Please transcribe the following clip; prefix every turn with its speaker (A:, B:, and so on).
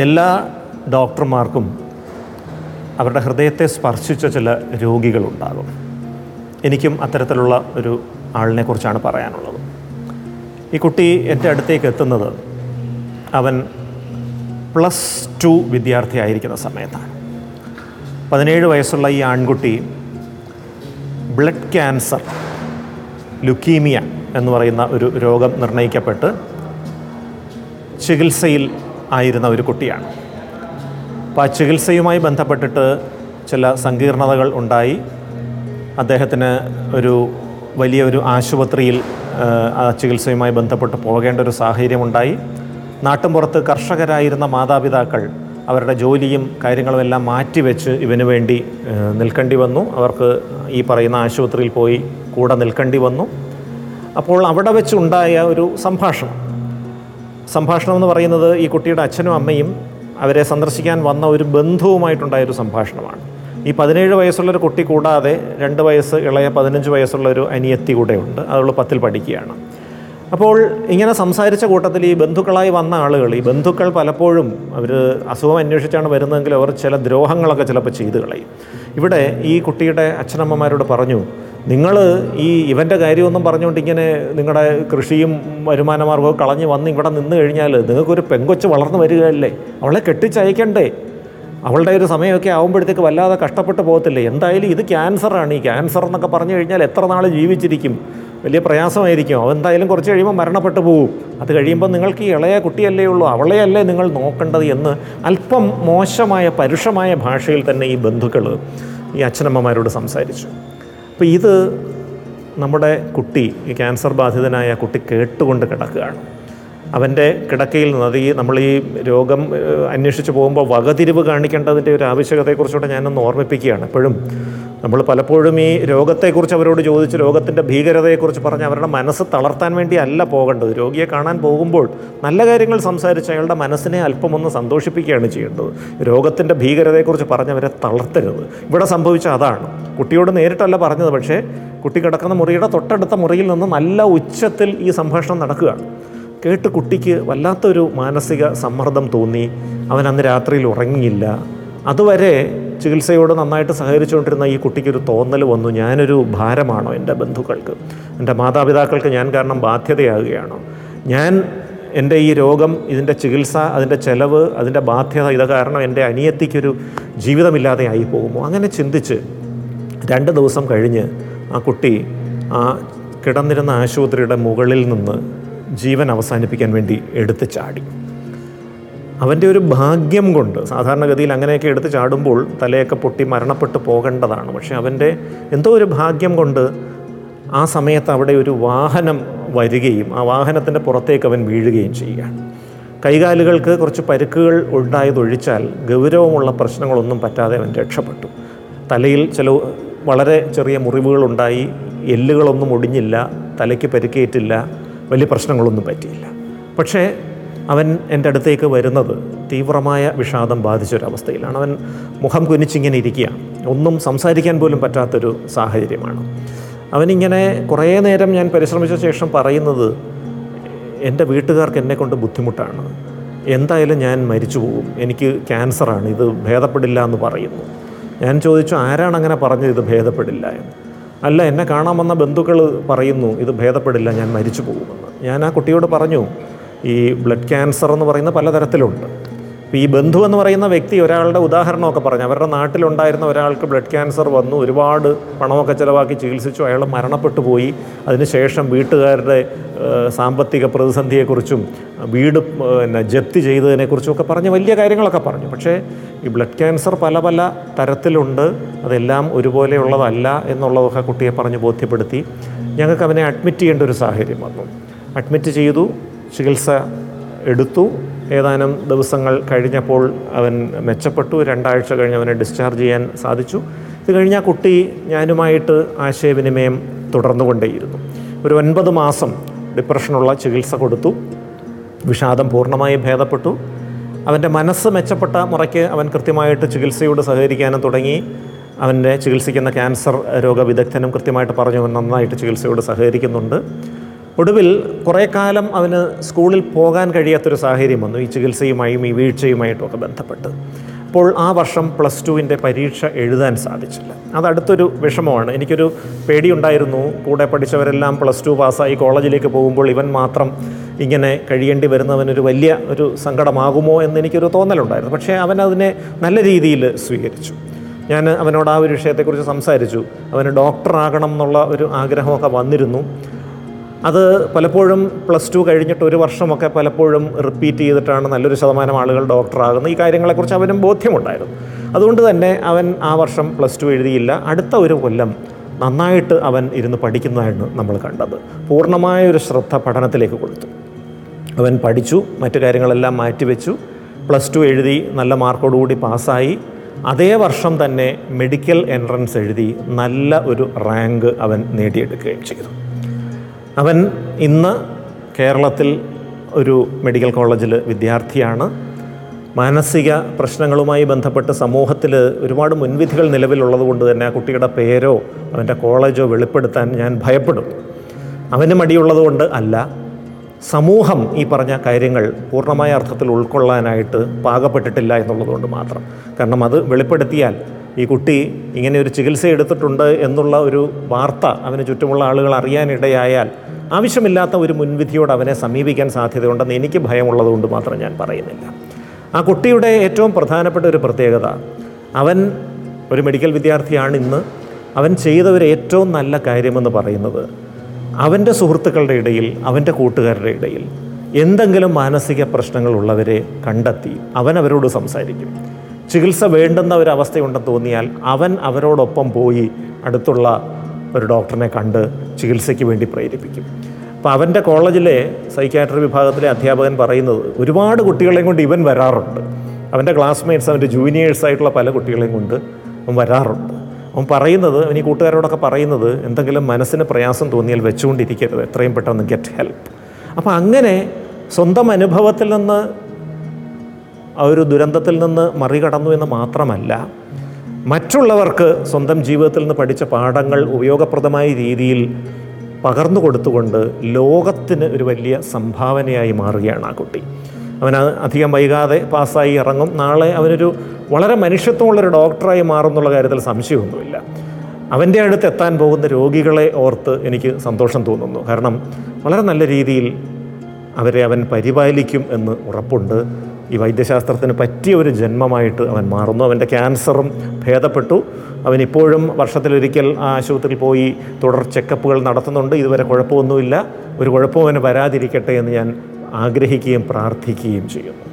A: എല്ലാ ഡോക്ടർമാർക്കും അവരുടെ ഹൃദയത്തെ സ്പർശിച്ച ചില രോഗികളുണ്ടാകും. എനിക്കും അത്തരത്തിലുള്ള ഒരു ആളിനെ കുറിച്ചാണ് പറയാനുള്ളത്. ഈ കുട്ടി എന്റെ അടുത്തേക്ക് എത്തുന്നത് അവൻ പ്ലസ് ടു വിദ്യാർത്ഥിയായിരിക്കുന്ന സമയത്താണ്. പതിനേഴ് വയസ്സുള്ള ഈ ആൺകുട്ടി ബ്ലഡ് ക്യാൻസർ ലുക്കീമിയ എന്ന് പറയുന്ന ഒരു രോഗം നിർണയിക്കപ്പെട്ട് ചികിത്സയിൽ ആയിരുന്ന ഒരു കുട്ടിയാണ്. അപ്പോൾ ആ ചികിത്സയുമായി ബന്ധപ്പെട്ടിട്ട് ചില സങ്കീർണതകൾ ഉണ്ടായി. അദ്ദേഹത്തിന് ഒരു വലിയൊരു ആശുപത്രിയിൽ ആ, ചികിത്സയുമായി ബന്ധപ്പെട്ട് പോകേണ്ട ഒരു സാഹചര്യമുണ്ടായി. നാട്ടുമ്പുറത്ത് കർഷകരായിരുന്ന മാതാപിതാക്കൾ അവരുടെ ജോലിയും കാര്യങ്ങളും എല്ലാം മാറ്റിവെച്ച് ഇവന് വേണ്ടി നിൽക്കേണ്ടി വന്നു. അവർക്ക് ഈ പറയുന്ന ആശുപത്രിയിൽ പോയി കൂടെ നിൽക്കേണ്ടി വന്നു. അപ്പോൾ അവിടെ വെച്ചുണ്ടായ ഒരു സംഭാഷണം. സംഭാഷണം എന്ന് പറയുന്നത് ഈ കുട്ടിയുടെ അച്ഛനും അമ്മയും അവരെ സന്ദർശിക്കാൻ വന്ന ഒരു ബന്ധുവുമായിട്ടുണ്ടായ ഒരു സംഭാഷണമാണ്. ഈ പതിനേഴ് വയസ്സുള്ളൊരു കുട്ടി കൂടാതെ രണ്ട് വയസ്സ് ഇളയ പതിനഞ്ച് വയസ്സുള്ള ഒരു അനിയത്തി കൂടെ ഉണ്ട്. അതുള്ള പത്തിൽ പഠിക്കുകയാണ്. അപ്പോൾ ഇങ്ങനെ സംസാരിച്ച കൂട്ടത്തിൽ ഈ ബന്ധുക്കളായി വന്ന ആളുകൾ ഈ ബന്ധുക്കൾ പലപ്പോഴും അവർ അസുഖം അന്വേഷിച്ചാണ് വരുന്നതെങ്കിൽ അവർ ചില ദ്രോഹങ്ങളൊക്കെ ചിലപ്പോൾ ചെയ്തു കളയും. ഇവിടെ ഈ കുട്ടിയുടെ അച്ഛനമ്മമാരോട് പറഞ്ഞു നിങ്ങൾ ഈ ഇവന്റെ കാര്യമൊന്നും പറഞ്ഞുകൊണ്ട് ഇങ്ങനെ നിങ്ങളുടെ കൃഷിയും വരുമാന മാർഗവും കളഞ്ഞ് വന്ന് ഇവിടെ നിന്ന് കഴിഞ്ഞാൽ നിങ്ങൾക്കൊരു പെങ്കൊച്ച് വളർന്നു വരികയല്ലേ? അവളെ കെട്ടിച്ചയക്കണ്ടേ? അവളുടെ ഒരു സമയമൊക്കെ ആകുമ്പോഴത്തേക്ക് വല്ലാതെ കഷ്ടപ്പെട്ട് പോകത്തില്ലേ? എന്തായാലും ഇത് ക്യാൻസറാണ്. ഈ ക്യാൻസർ എന്നൊക്കെ പറഞ്ഞു കഴിഞ്ഞാൽ എത്ര നാൾ ജീവിച്ചിരിക്കും? വലിയ പ്രയാസമായിരിക്കും. അവൻ എന്തായാലും കുറച്ച് കഴിയുമ്പോൾ മരണപ്പെട്ടു പോകും അത് കഴിയുമ്പോൾ നിങ്ങൾക്ക് ഈ ഇളയ കുട്ടിയല്ലേ ഉള്ളൂ. അവളെയല്ലേ നിങ്ങൾ നോക്കേണ്ടത് എന്ന് അല്പം മോശമായ പരുഷമായ ഭാഷയിൽ തന്നെ ഈ ബന്ധുക്കൾ ഈ അച്ഛനമ്മമാരോട് സംസാരിച്ചു. അപ്പോൾ ഇത് നമ്മുടെ കുട്ടി ഈ ക്യാൻസർ ബാധിതനായ കുട്ടി കേട്ടുകൊണ്ട് കിടക്കുകയാണ്. അവന്റെ കിടക്കയിൽ നിന്ന് അത് ഈ നമ്മൾ ഈ രോഗം അന്വേഷിച്ച് പോകുമ്പോൾ വകതിരിവ് കാണിക്കേണ്ടതിന്റെ ഒരു ആവശ്യകതയെക്കുറിച്ചുകൂടെ ഞാനൊന്ന് ഓർമ്മിപ്പിക്കുകയാണ്. എപ്പോഴും നമ്മൾ പലപ്പോഴും ഈ രോഗത്തെക്കുറിച്ച് അവരോട് ചോദിച്ച് രോഗത്തിന്റെ ഭീകരതയെക്കുറിച്ച് പറഞ്ഞ് അവരുടെ മനസ്സ് തളർത്താൻ വേണ്ടി അല്ല പോകേണ്ടത്. രോഗിയെ കാണാൻ പോകുമ്പോൾ നല്ല കാര്യങ്ങൾ സംസാരിച്ച് അയാളുടെ മനസ്സിനെ അല്പമൊന്ന് സന്തോഷിപ്പിക്കുകയാണ് ചെയ്യേണ്ടത്. രോഗത്തിന്റെ ഭീകരതയെക്കുറിച്ച് പറഞ്ഞ് അവരെ തളർത്തരുത്. ഇവിടെ സംഭവിച്ച അതാണ്. കുട്ടിയോട് നേരിട്ടല്ല പറഞ്ഞത് പക്ഷേ കുട്ടി കിടക്കുന്ന മുറിയുടെ തൊട്ടടുത്ത മുറിയിൽ നിന്ന് നല്ല ഉച്ചത്തിൽ ഈ സംഭാഷണം നടക്കുകയാണ്. കേട്ട് കുട്ടിക്ക് വല്ലാത്തൊരു മാനസിക സമ്മർദ്ദം തോന്നി. അവൻ അന്ന് രാത്രിയിൽ ഉറങ്ങിയില്ല. അതുവരെ ചികിത്സയോട് നന്നായിട്ട് സഹകരിച്ചുകൊണ്ടിരുന്ന ഈ കുട്ടിക്കൊരു തോന്നൽ വന്നു. ഞാനൊരു ഭാരമാണോ എന്റെ ബന്ധുക്കൾക്ക്? എന്റെ മാതാപിതാക്കൾക്ക് ഞാൻ കാരണം ബാധ്യതയാകുകയാണോ? ഞാൻ എന്റെ ഈ രോഗം ഇതിന്റെ ചികിത്സ അതിന്റെ ചെലവ് അതിന്റെ ബാധ്യത ഇത് കാരണം എന്റെ അനിയത്തിക്കൊരു ജീവിതമില്ലാതെ ആയി പോകുമോ അങ്ങനെ ചിന്തിച്ച് രണ്ട് ദിവസം കഴിഞ്ഞ് ആ കുട്ടി ആ കിടന്നിരുന്ന ആശുപത്രിയുടെ മുകളിൽ നിന്ന് ജീവൻ അവസാനിപ്പിക്കാൻ വേണ്ടി എടുത്ത് ചാടി. അവന്റെ ഒരു ഭാഗ്യം കൊണ്ട് സാധാരണഗതിയിൽ അങ്ങനെയൊക്കെ എടുത്ത് ചാടുമ്പോൾ തലയൊക്കെ പൊട്ടി മരണപ്പെട്ട് പോകേണ്ടതാണ്. പക്ഷേ അവന്റെ എന്തോ ഒരു ഭാഗ്യം കൊണ്ട് ആ സമയത്ത് അവിടെ ഒരു വാഹനം വരികയും ആ വാഹനത്തിന്റെ പുറത്തേക്ക് അവൻ വീഴുകയും ചെയ്യുകയാണ്. കൈകാലുകൾക്ക് കുറച്ച് പരുക്കുകൾ ഉണ്ടായതൊഴിച്ചാൽ ഗൗരവമുള്ള പ്രശ്നങ്ങളൊന്നും പറ്റാതെ അവൻ രക്ഷപ്പെട്ടു. തലയിൽ ചില വളരെ ചെറിയ മുറിവുകൾ ഉണ്ടായി എല്ലുകളൊന്നും ഒടിഞ്ഞില്ല തലയ്ക്ക് പരിക്കേറ്റില്ല വലിയ പ്രശ്നങ്ങളൊന്നും പറ്റിയില്ല. പക്ഷേ അവൻ എന്റെ അടുത്തേക്ക് വരുന്നത് തീവ്രമായ വിഷാദം ബാധിച്ചൊരവസ്ഥയിലാണ്. അവൻ മുഖം കുനിച്ചിങ്ങനെ ഇരിക്കുകയാണ് ഒന്നും സംസാരിക്കാൻ പോലും പറ്റാത്തൊരു സാഹചര്യമാണ്. അവനിങ്ങനെ കുറേ നേരം ഞാൻ പരിശ്രമിച്ച ശേഷം പറയുന്നത് എന്റെ വീട്ടുകാർക്ക് എന്നെ കൊണ്ട് ബുദ്ധിമുട്ടാണ്. എന്തായാലും ഞാൻ മരിച്ചു പോകും. എനിക്ക് ക്യാൻസറാണ്. ഇത് ഭേദപ്പെടില്ല എന്ന് പറയുന്നു. ഞാൻ ചോദിച്ചു ആരാണ് അങ്ങനെ പറഞ്ഞത് ഇത് ഭേദപ്പെടില്ല എന്ന്? അല്ല എന്നെ കാണാൻ വന്ന ബന്ധുക്കൾ പറയുന്നു ഇത് ഭേദപ്പെടില്ല ഞാൻ മരിച്ചു പോകുമെന്ന്. ഞാൻ ആ കുട്ടിയോട് പറഞ്ഞു ഈ ബ്ലഡ് ക്യാൻസർ എന്ന് പറയുന്ന പലതരത്തിലുണ്ട്. ഇപ്പോൾ ഈ ബന്ധു എന്ന് പറയുന്ന വ്യക്തി ഒരാളുടെ ഉദാഹരണമൊക്കെ പറഞ്ഞു. അവരുടെ നാട്ടിലുണ്ടായിരുന്ന ഒരാൾക്ക് ബ്ലഡ് ക്യാൻസർ വന്നു. ഒരുപാട് പണമൊക്കെ ചിലവാക്കി ചികിത്സിച്ചു. അയാൾ മരണപ്പെട്ടു പോയി. അതിനുശേഷം വീട്ടുകാരുടെ സാമ്പത്തിക പ്രതിസന്ധിയെക്കുറിച്ചും വീട് പിന്നെ ജപ്തി ചെയ്തതിനെക്കുറിച്ചും ഒക്കെ പറഞ്ഞ് വലിയ കാര്യങ്ങളൊക്കെ പറഞ്ഞു. പക്ഷേ ഈ ബ്ലഡ് ക്യാൻസർ പല പല തരത്തിലുണ്ട്. അതെല്ലാം ഒരുപോലെയുള്ളതല്ല എന്നുള്ളതൊക്കെ കുട്ടിയെ പറഞ്ഞ് ബോധ്യപ്പെടുത്തി. ഞങ്ങൾക്ക് അവനെ അഡ്മിറ്റ് ചെയ്യേണ്ട ഒരു സാഹചര്യം വന്നു. അഡ്മിറ്റ് ചെയ്തു. ചികിത്സ എടുത്തു. ഏതാനും ദിവസങ്ങൾ കഴിഞ്ഞപ്പോൾ അവൻ മെച്ചപ്പെട്ടു. രണ്ടാഴ്ച കഴിഞ്ഞ് അവനെ ഡിസ്ചാർജ് ചെയ്യാൻ സാധിച്ചു. ഇത് കഴിഞ്ഞ ആ കുട്ടി ഞാനുമായിട്ട് ആശയവിനിമയം തുടർന്നുകൊണ്ടേയിരുന്നു. ഒരു ഒൻപത് മാസം ഡിപ്രഷനുള്ള ചികിത്സ കൊടുത്തു. വിഷാദം പൂർണമായി ഭേദപ്പെട്ടു. അവന്റെ മനസ്സ് മെച്ചപ്പെട്ട മുറയ്ക്ക് അവൻ കൃത്യമായിട്ട് ചികിത്സയോട് സഹകരിക്കാനും തുടങ്ങി. അവന്റെ ചികിത്സിക്കുന്ന ക്യാൻസർ രോഗവിദഗ്ധനും കൃത്യമായിട്ട് പറഞ്ഞു. അവൻ നന്നായിട്ട് ചികിത്സയോട് സഹകരിക്കുന്നുണ്ട്. ഒടുവിൽ കുറേ കാലം അവന് സ്കൂളിൽ പോകാൻ കഴിയാത്തൊരു സാഹചര്യം വന്നു. ഈ ചികിത്സയുമായും ഈ വീഴ്ചയുമായിട്ടും ഒക്കെ ബന്ധപ്പെട്ട്. അപ്പോൾ ആ വർഷം പ്ലസ് ടുവിന്റെ പരീക്ഷ എഴുതാൻ സാധിച്ചില്ല. അത് അടുത്തൊരു വിഷമമാണ്. എനിക്കൊരു പേടിയുണ്ടായിരുന്നു. കൂടെ പഠിച്ചവരെല്ലാം പ്ലസ് ടു പാസ്സായി കോളേജിലേക്ക് പോകുമ്പോൾ ഇവൻ മാത്രം ഇങ്ങനെ കഴിയേണ്ടി വരുന്നവനൊരു വലിയ ഒരു സങ്കടമാകുമോ എന്ന് എനിക്കൊരു തോന്നലുണ്ടായിരുന്നു. പക്ഷേ അവൻ അതിനെ നല്ല രീതിയിൽ സ്വീകരിച്ചു. ഞാൻ അവനോട് ആ ഒരു വിഷയത്തെക്കുറിച്ച് സംസാരിച്ചു. അവന് ഡോക്ടറാകണം എന്നുള്ള ഒരു ആഗ്രഹമൊക്കെ വന്നിരുന്നു. അത് പലപ്പോഴും പ്ലസ് ടു കഴിഞ്ഞിട്ട് ഒരു വർഷമൊക്കെ പലപ്പോഴും റിപ്പീറ്റ് ചെയ്തിട്ടാണ് നല്ലൊരു ശതമാനം ആളുകൾ ഡോക്ടറാകുന്നത് ഈ കാര്യങ്ങളെക്കുറിച്ച് അവനും ബോധ്യമുണ്ടായിരുന്നു. അതുകൊണ്ട് തന്നെ അവൻ ആ വർഷം പ്ലസ് ടു എഴുതിയില്ല. അടുത്ത ഒരു കൊല്ലം നന്നായിട്ട് അവൻ ഇരുന്ന് പഠിക്കുന്നതാണ് നമ്മൾ കണ്ടത്. പൂർണമായ ഒരു ശ്രദ്ധ പഠനത്തിലേക്ക് കൊടുത്തു. അവൻ പഠിച്ചു മറ്റു കാര്യങ്ങളെല്ലാം മാറ്റിവെച്ചു. പ്ലസ് ടു എഴുതി നല്ല മാർക്കോടുകൂടി പാസ്സായി. അതേ വർഷം തന്നെ മെഡിക്കൽ എൻട്രൻസ് എഴുതി നല്ല ഒരു റാങ്ക് അവൻ നേടിയെടുക്കുകയും ചെയ്തു. അവൻ ഇന്ന് കേരളത്തിൽ ഒരു മെഡിക്കൽ കോളേജിൽ വിദ്യാർത്ഥിയാണ്. മാനസിക പ്രശ്നങ്ങളുമായി ബന്ധപ്പെട്ട് സമൂഹത്തിൽ ഒരുപാട് മുൻവിധികൾ നിലവിലുള്ളതുകൊണ്ട് തന്നെ ആ കുട്ടിയുടെ പേരോ അവന്റെ കോളേജോ വെളിപ്പെടുത്താൻ ഞാൻ ഭയപ്പെടും. അവന് മടിയുള്ളതുകൊണ്ട് അല്ല സമൂഹം ഈ പറഞ്ഞ കാര്യങ്ങൾ പൂർണമായ അർത്ഥത്തിൽ ഉൾക്കൊള്ളാനായിട്ട് പാകപ്പെട്ടിട്ടില്ല എന്നുള്ളതുകൊണ്ട് മാത്രം. കാരണം അത് വെളിപ്പെടുത്തിയാൽ ഈ കുട്ടി ഇങ്ങനെ ഒരു ചികിത്സ എടുത്തിട്ടുണ്ട് എന്നുള്ള ഒരു വാർത്ത അവന് ചുറ്റുമുള്ള ആളുകൾ അറിയാനിടയായാൽ ആവശ്യമില്ലാത്ത ഒരു മുൻവിധിയോട് അവനെ സമീപിക്കാൻ സാധ്യതയുണ്ടെന്ന് എനിക്ക് ഭയമുള്ളതുകൊണ്ട് മാത്രം ഞാൻ പറയുന്നില്ല. ആ കുട്ടിയുടെ ഏറ്റവും പ്രധാനപ്പെട്ട ഒരു പ്രത്യേകത അവൻ ഒരു മെഡിക്കൽ വിദ്യാർത്ഥിയാണ് ഇന്ന്. അവൻ ചെയ്ത ഒരു ഏറ്റവും നല്ല കാര്യമെന്ന് പറയുന്നത് അവന്റെ സുഹൃത്തുക്കളുടെ ഇടയിൽ അവന്റെ കൂട്ടുകാരുടെ ഇടയിൽ എന്തെങ്കിലും മാനസിക പ്രശ്നങ്ങൾ ഉള്ളവരെ കണ്ടെത്തി അവൻ അവരോട് സംസാരിക്കും. ചികിത്സ വേണ്ടുന്ന ഒരവസ്ഥയുണ്ടെന്ന് തോന്നിയാൽ അവൻ അവരോടൊപ്പം പോയി അടുത്തുള്ള ഒരു ഡോക്ടറിനെ കണ്ട് ചികിത്സയ്ക്ക് വേണ്ടി പ്രേരിപ്പിക്കും. അപ്പോൾ അവന്റെ കോളേജിലെ സൈക്യാട്രി വിഭാഗത്തിലെ അധ്യാപകൻ പറയുന്നത് ഒരുപാട് കുട്ടികളെയും കൊണ്ട് ഇവൻ വരാറുണ്ട്. അവന്റെ ക്ലാസ്മേറ്റ്സ് അവന്റെ ജൂനിയേഴ്സ് ആയിട്ടുള്ള പല കുട്ടികളെയും കൊണ്ട് അവൻ വരാറുണ്ട്. അവൻ പറയുന്നത് അവൻ ഈ കൂട്ടുകാരോടൊക്കെ പറയുന്നത് എന്തെങ്കിലും മനസ്സിന് പ്രയാസം തോന്നിയാൽ വെച്ചുകൊണ്ടിരിക്കരുത്. എത്രയും പെട്ടെന്ന് ഗെറ്റ് ഹെൽപ്പ് അപ്പോൾ അങ്ങനെ സ്വന്തം അനുഭവത്തിൽ നിന്ന് ആ ഒരു ദുരന്തത്തിൽ നിന്ന് മറികടന്നു എന്ന് മാത്രമല്ല മറ്റുള്ളവർക്ക് സ്വന്തം ജീവിതത്തിൽ നിന്ന് പഠിച്ച പാഠങ്ങൾ ഉപയോഗപ്രദമായ രീതിയിൽ പകർന്നു കൊടുത്തുകൊണ്ട് ലോകത്തിന് ഒരു വലിയ സംഭാവനയായി മാറുകയാണ് ആ കുട്ടി. അവൻ അധികം വൈകാതെ പാസ്സായി ഇറങ്ങും. നാളെ അവനൊരു വളരെ മനുഷ്യത്വമുള്ളൊരു ഡോക്ടറായി മാറുന്നുള്ള കാര്യത്തിൽ സംശയമൊന്നുമില്ല. അവന്റെ അടുത്ത് എത്താൻ പോകുന്ന രോഗികളെ ഓർത്ത് എനിക്ക് സന്തോഷം തോന്നുന്നു. കാരണം വളരെ നല്ല രീതിയിൽ അവരെ അവൻ പരിപാലിക്കും എന്ന് ഉറപ്പുണ്ട്. ഈ വൈദ്യശാസ്ത്രത്തിന് പറ്റിയ ഒരു ജന്മമായിട്ട് അവൻ മാറുന്നു. അവന്റെ ക്യാൻസറും ഭേദപ്പെട്ടു. അവൻ ഇപ്പോഴും വർഷത്തിലൊരിക്കൽ ആ ആശുപത്രിയിൽ പോയി തുടർ ചെക്കപ്പുകൾ നടത്തുന്നുണ്ട്. ഇതുവരെ കുഴപ്പമൊന്നുമില്ല. ഒരു കുഴപ്പവും അവന് വരാതിരിക്കട്ടെ എന്ന് ഞാൻ ആഗ്രഹിക്കുകയും പ്രാർത്ഥിക്കുകയും ചെയ്യുന്നു.